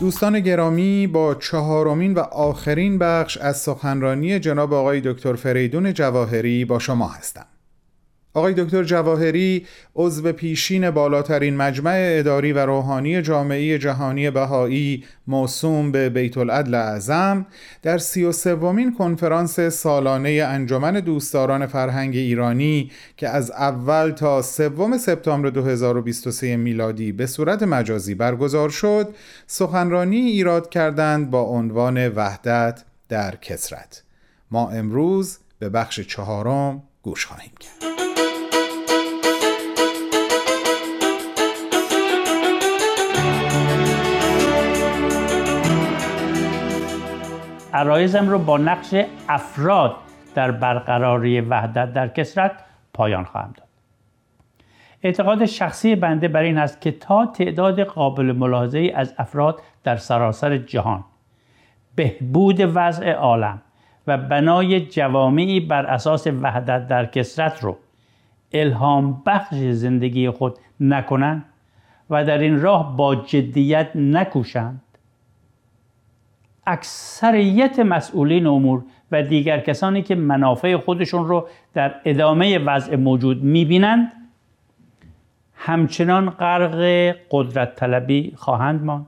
دوستان گرامی با چهارمین و آخرین بخش از سخنرانی جناب آقای دکتر فریدون جواهری با شما هستم. آقای دکتر جواهری عضو پیشین بالاترین مجمع اداری و روحانی جامعه جهانی بهایی موسوم به بیت العدل اعظم در سی و سومین کنفرانس سالانه انجمن دوستداران فرهنگ ایرانی که از اول تا سوم سپتامبر 2023 میلادی به صورت مجازی برگزار شد سخنرانی ایراد کردند با عنوان وحدت در کسرت ما امروز به بخش چهارم گوش خواهیم کرد. عرایزم رو با نقش افراد در برقراری وحدت در کسرت پایان خواهم داد. اعتقاد شخصی بنده بر این است که تا تعداد قابل ملاحظه از افراد در سراسر جهان بهبود وضع عالم و بنای جوامعی بر اساس وحدت در کسرت رو الهام بخش زندگی خود نکنند و در این راه با جدیت نکوشند اکثریت مسئولین امور و دیگر کسانی که منافع خودشون رو در ادامه وضع موجود می‌بینند همچنان غرق قدرت طلبی خواهند ماند.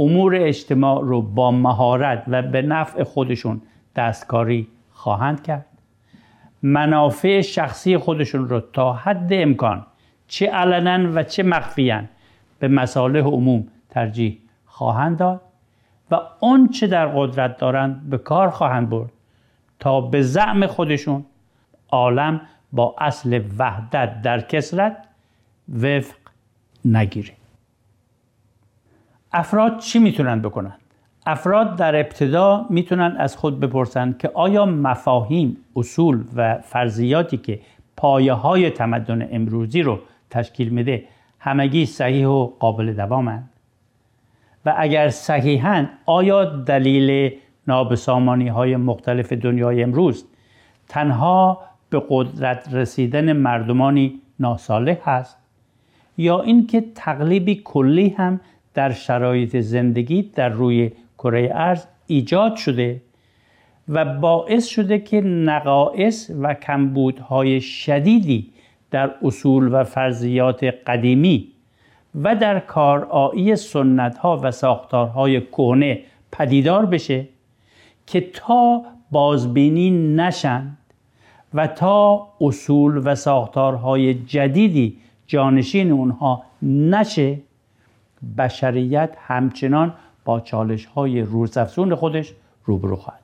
امور اجتماع رو با مهارت و به نفع خودشون دستکاری خواهند کرد. منافع شخصی خودشون رو تا حد امکان چه علنا و چه مخفیا به مصالح عموم ترجیح خواهند داد. و چه در قدرت دارند به کار خواهند برد تا به زعم خودشون عالم با اصل وحدت در کسرت وفق نگیره افراد چی می‌تونن بکنن؟ افراد در ابتدا می‌تونن از خود بپرسند که آیا مفاهیم، اصول و فرضیاتی که پایه های تمدن امروزی رو تشکیل میده همگی صحیح و قابل دوامند؟ و اگر صحیحا آیا دلیل نابسامانی های مختلف دنیای امروز تنها به قدرت رسیدن مردمانی ناصالح هست یا اینکه تقلیبی کلی هم در شرایط زندگی در روی کره ارز ایجاد شده و باعث شده که نقائص و کمبودهای شدیدی در اصول و فرضیات قدیمی و در کارایی سنت ها و ساختارهای کهنه پدیدار بشه که تا بازبینی نشند و تا اصول و ساختارهای جدیدی جانشین اونها نشه بشریت همچنان با چالش های روزافزون خودش روبرو خواهد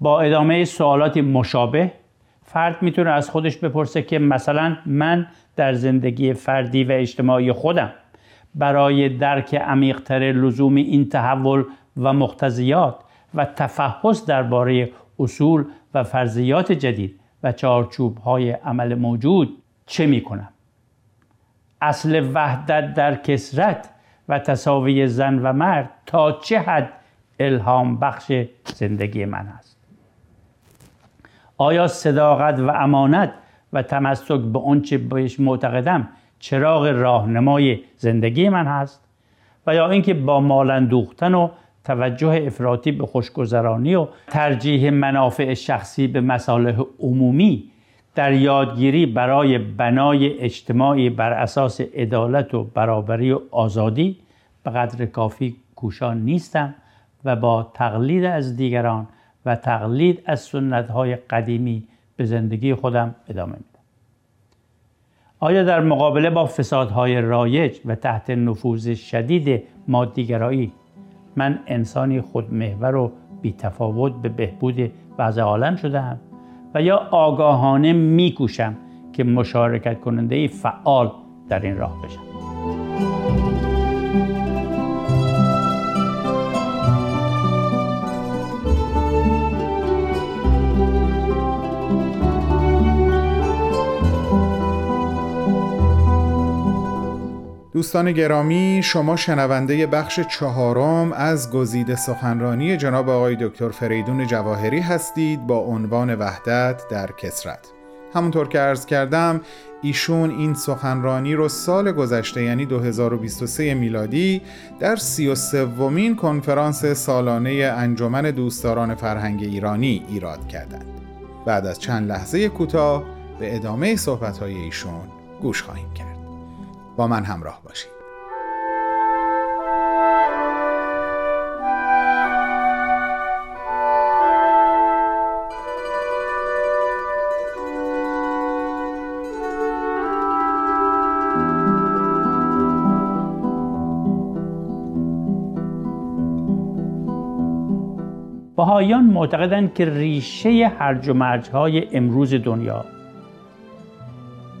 با ادامه سوالاتی مشابه فرد می‌تونه از خودش بپرسه که مثلا من در زندگی فردی و اجتماعی خودم برای درک عمیقتر لزوم این تحول و مقتضیات و تفحص درباره اصول و فرضیات جدید و چارچوب های عمل موجود چه می کنم؟ اصل وحدت در کسرت و تصاوی زن و مرد تا چه حد الهام بخش زندگی من است آیا صداقت و امانت و تمسک به آنچه بهش معتقدم چراغ راهنمای زندگی من هست؟ و یا اینکه با مال اندوختن و توجه افراطی به خوشگذرانی و ترجیح منافع شخصی به مصالح عمومی در یادگیری برای بنای اجتماعی بر اساس عدالت و برابری و آزادی به قدر کافی کوشان نیستم و با تقلید از دیگران و تقلید از سنت های قدیمی به زندگی خودم ادامه میدم. آیا در مقابله با فسادهای رایج و تحت نفوذ شدید مادیگرایی من انسانی خودمحور و بیتفاوت به بهبود وضع عالم شدم و یا آگاهانه میکوشم که مشارکت کننده فعال در این راه بشم؟ دوستان گرامی شما شنونده بخش چهارم از گزیده سخنرانی جناب آقای دکتر فریدون جواهری هستید با عنوان وحدت در کسرت همونطور که عرض کردم ایشون این سخنرانی رو سال گذشته یعنی 2023 میلادی در 33 ومین کنفرانس سالانه انجمن دوستداران فرهنگ ایرانی ایراد کردند. بعد از چند لحظه کوتاه به ادامه صحبت‌های ایشون گوش خواهیم کرد. با من همراه باشید. بهایان معتقدند که ریشه هرج و مرج های امروز دنیا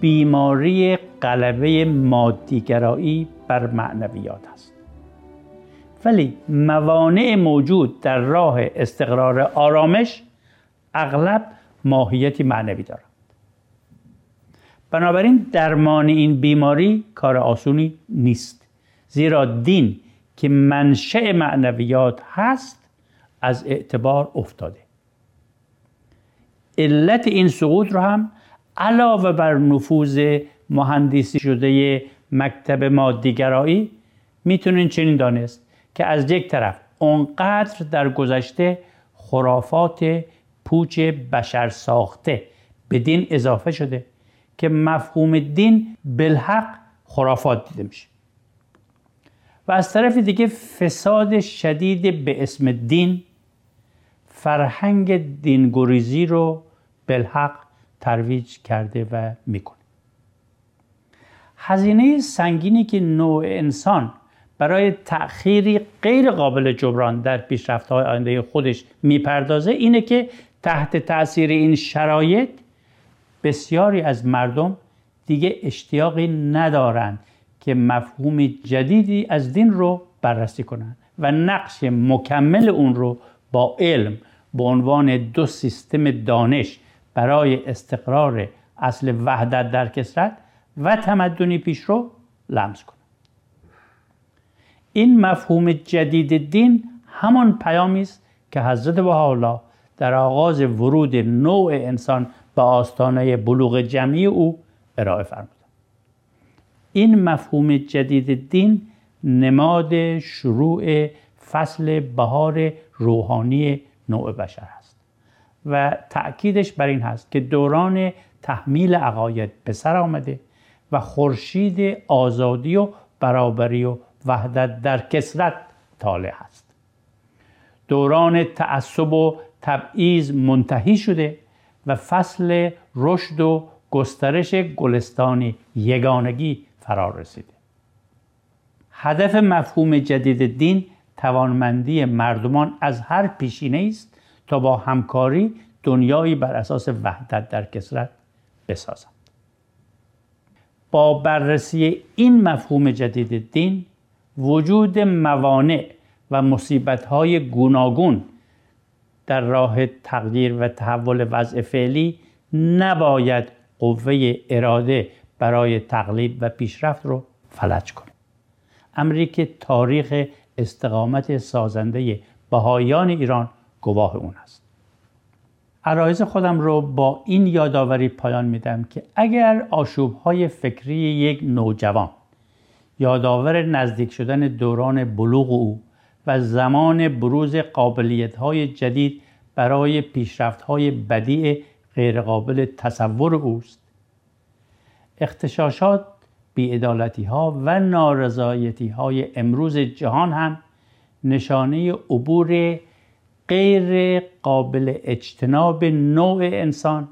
بیماری غلبه مادیگرایی بر معنویات است. ولی موانع موجود در راه استقرار آرامش اغلب ماهیتی معنوی دارند. بنابراین درمان این بیماری کار آسونی نیست زیرا دین که منشأ معنویات هست از اعتبار افتاده. علت این سقوط رو هم علاوه بر نفوذ مهندسی شده مکتب مادیگرایی می‌تونین چنین دانست که از یک طرف اونقدر در گذشته خرافات پوچ بشر ساخته به دین اضافه شده که مفهوم دین بالحق خرافات دیده میشه. و از طرف دیگه فساد شدید به اسم دین فرهنگ دینگریزی رو بالحق ترویج کرده و می‌کنه. هزینه سنگینی که نوع انسان برای تأخیری غیر قابل جبران در پیشرفت های آینده خودش می‌پردازه اینه که تحت تاثیر این شرایط بسیاری از مردم دیگه اشتیاقی ندارند که مفهوم جدیدی از دین رو بررسی کنند و نقش مکمل اون رو با علم به عنوان دو سیستم دانش برای استقرار اصل وحدت در کسرت و تمدنی پیشرو لمس کنند این مفهوم جدید دین همان پیامی است که حضرت بهاءالله در آغاز ورود نوع انسان به آستانه بلوغ جمعی او ارائه فرمود. این مفهوم جدید دین نماد شروع فصل بهار روحانی نوع بشر و تأکیدش بر این هست که دوران تحمیل عقاید به سر آمده و خورشید آزادی و برابری و وحدت در کسرت طالع هست. دوران تعصب و تبعیض منتهی شده و فصل رشد و گسترش گلستان یگانگی فرار رسیده. هدف مفهوم جدید دین توانمندی مردمان از هر پیشینه است تا با همکاری دنیایی بر اساس وحدت در کسرت بسازند با بررسی این مفهوم جدید دین وجود موانع و مصیبت‌های گوناگون در راه تغییر و تحول وضع فعلی نباید قوه اراده برای تقلیب و پیشرفت رو فلج کنه امری که تاریخ استقامت سازنده بهایان ایران گواه اون است. عرایز خودم رو با این یادآوری پایان میدم که اگر آشوبهای فکری یک نوجوان یادآور نزدیک شدن دوران بلوغ او و زمان بروز قابلیت های جدید برای پیشرفت های بدیع غیرقابل تصور اوست اختشاشات بیعدالتی ها و نارضایتی های امروز جهان هم نشانه عبور غیر قابل اجتناب نوع انسان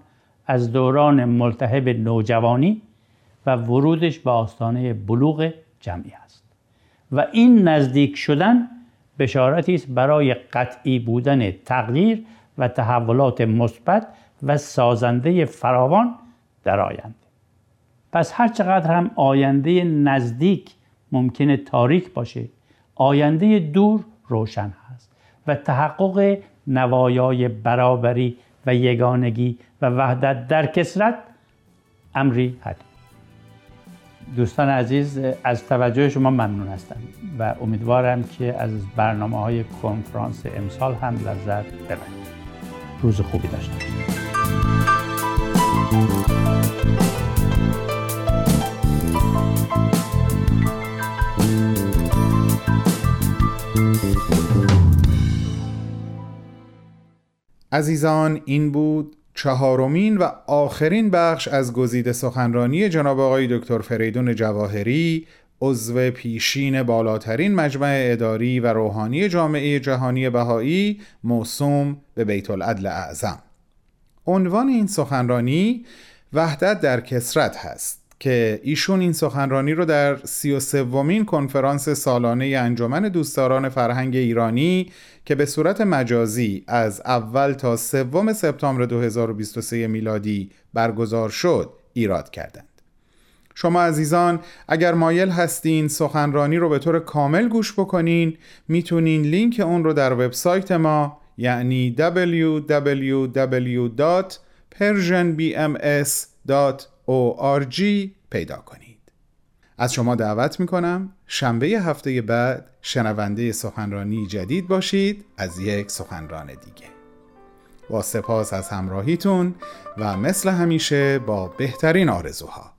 از دوران ملتهب نوجوانی و ورودش به آستانه بلوغ جمعی است. و این نزدیک شدن بشارتی است برای قطعی بودن تغییر و تحولات مثبت و سازنده فراوان در آینده. پس هر چقدر هم آینده نزدیک ممکنه تاریک باشه آینده دور روشن هست و تحقق نوایای برابری و یگانگی و وحدت در کسرت امری حتمی دوستان عزیز از توجه شما ممنون هستم و امیدوارم که از برنامه های کنفرانس امسال هم لذت ببرید. روز خوبی داشته عزیزان این بود چهارمین و آخرین بخش از گزیده سخنرانی جناب آقای دکتر فریدون جواهری عضو پیشین بالاترین مجمع اداری و روحانی جامعه جهانی بهایی موسوم به بیت العدل اعظم. عنوان این سخنرانی وحدت در کسرت هست. که ایشون این سخنرانی رو در سی و سومین کنفرانس سالانه انجمن دوستداران فرهنگ ایرانی که به صورت مجازی از اول تا سوم سپتامبر 2023 میلادی برگزار شد ایراد کردند. شما عزیزان اگر مایل هستین سخنرانی رو به طور کامل گوش بکنین می‌تونین لینک اون رو در وبسایت ما یعنی www.persianbms.org پیدا کنید. از شما دعوت می‌کنم شنبه هفته بعد شنونده سخنرانی جدید باشید از یک سخنران دیگه. با سپاس از همراهیتون و مثل همیشه با بهترین آرزوها.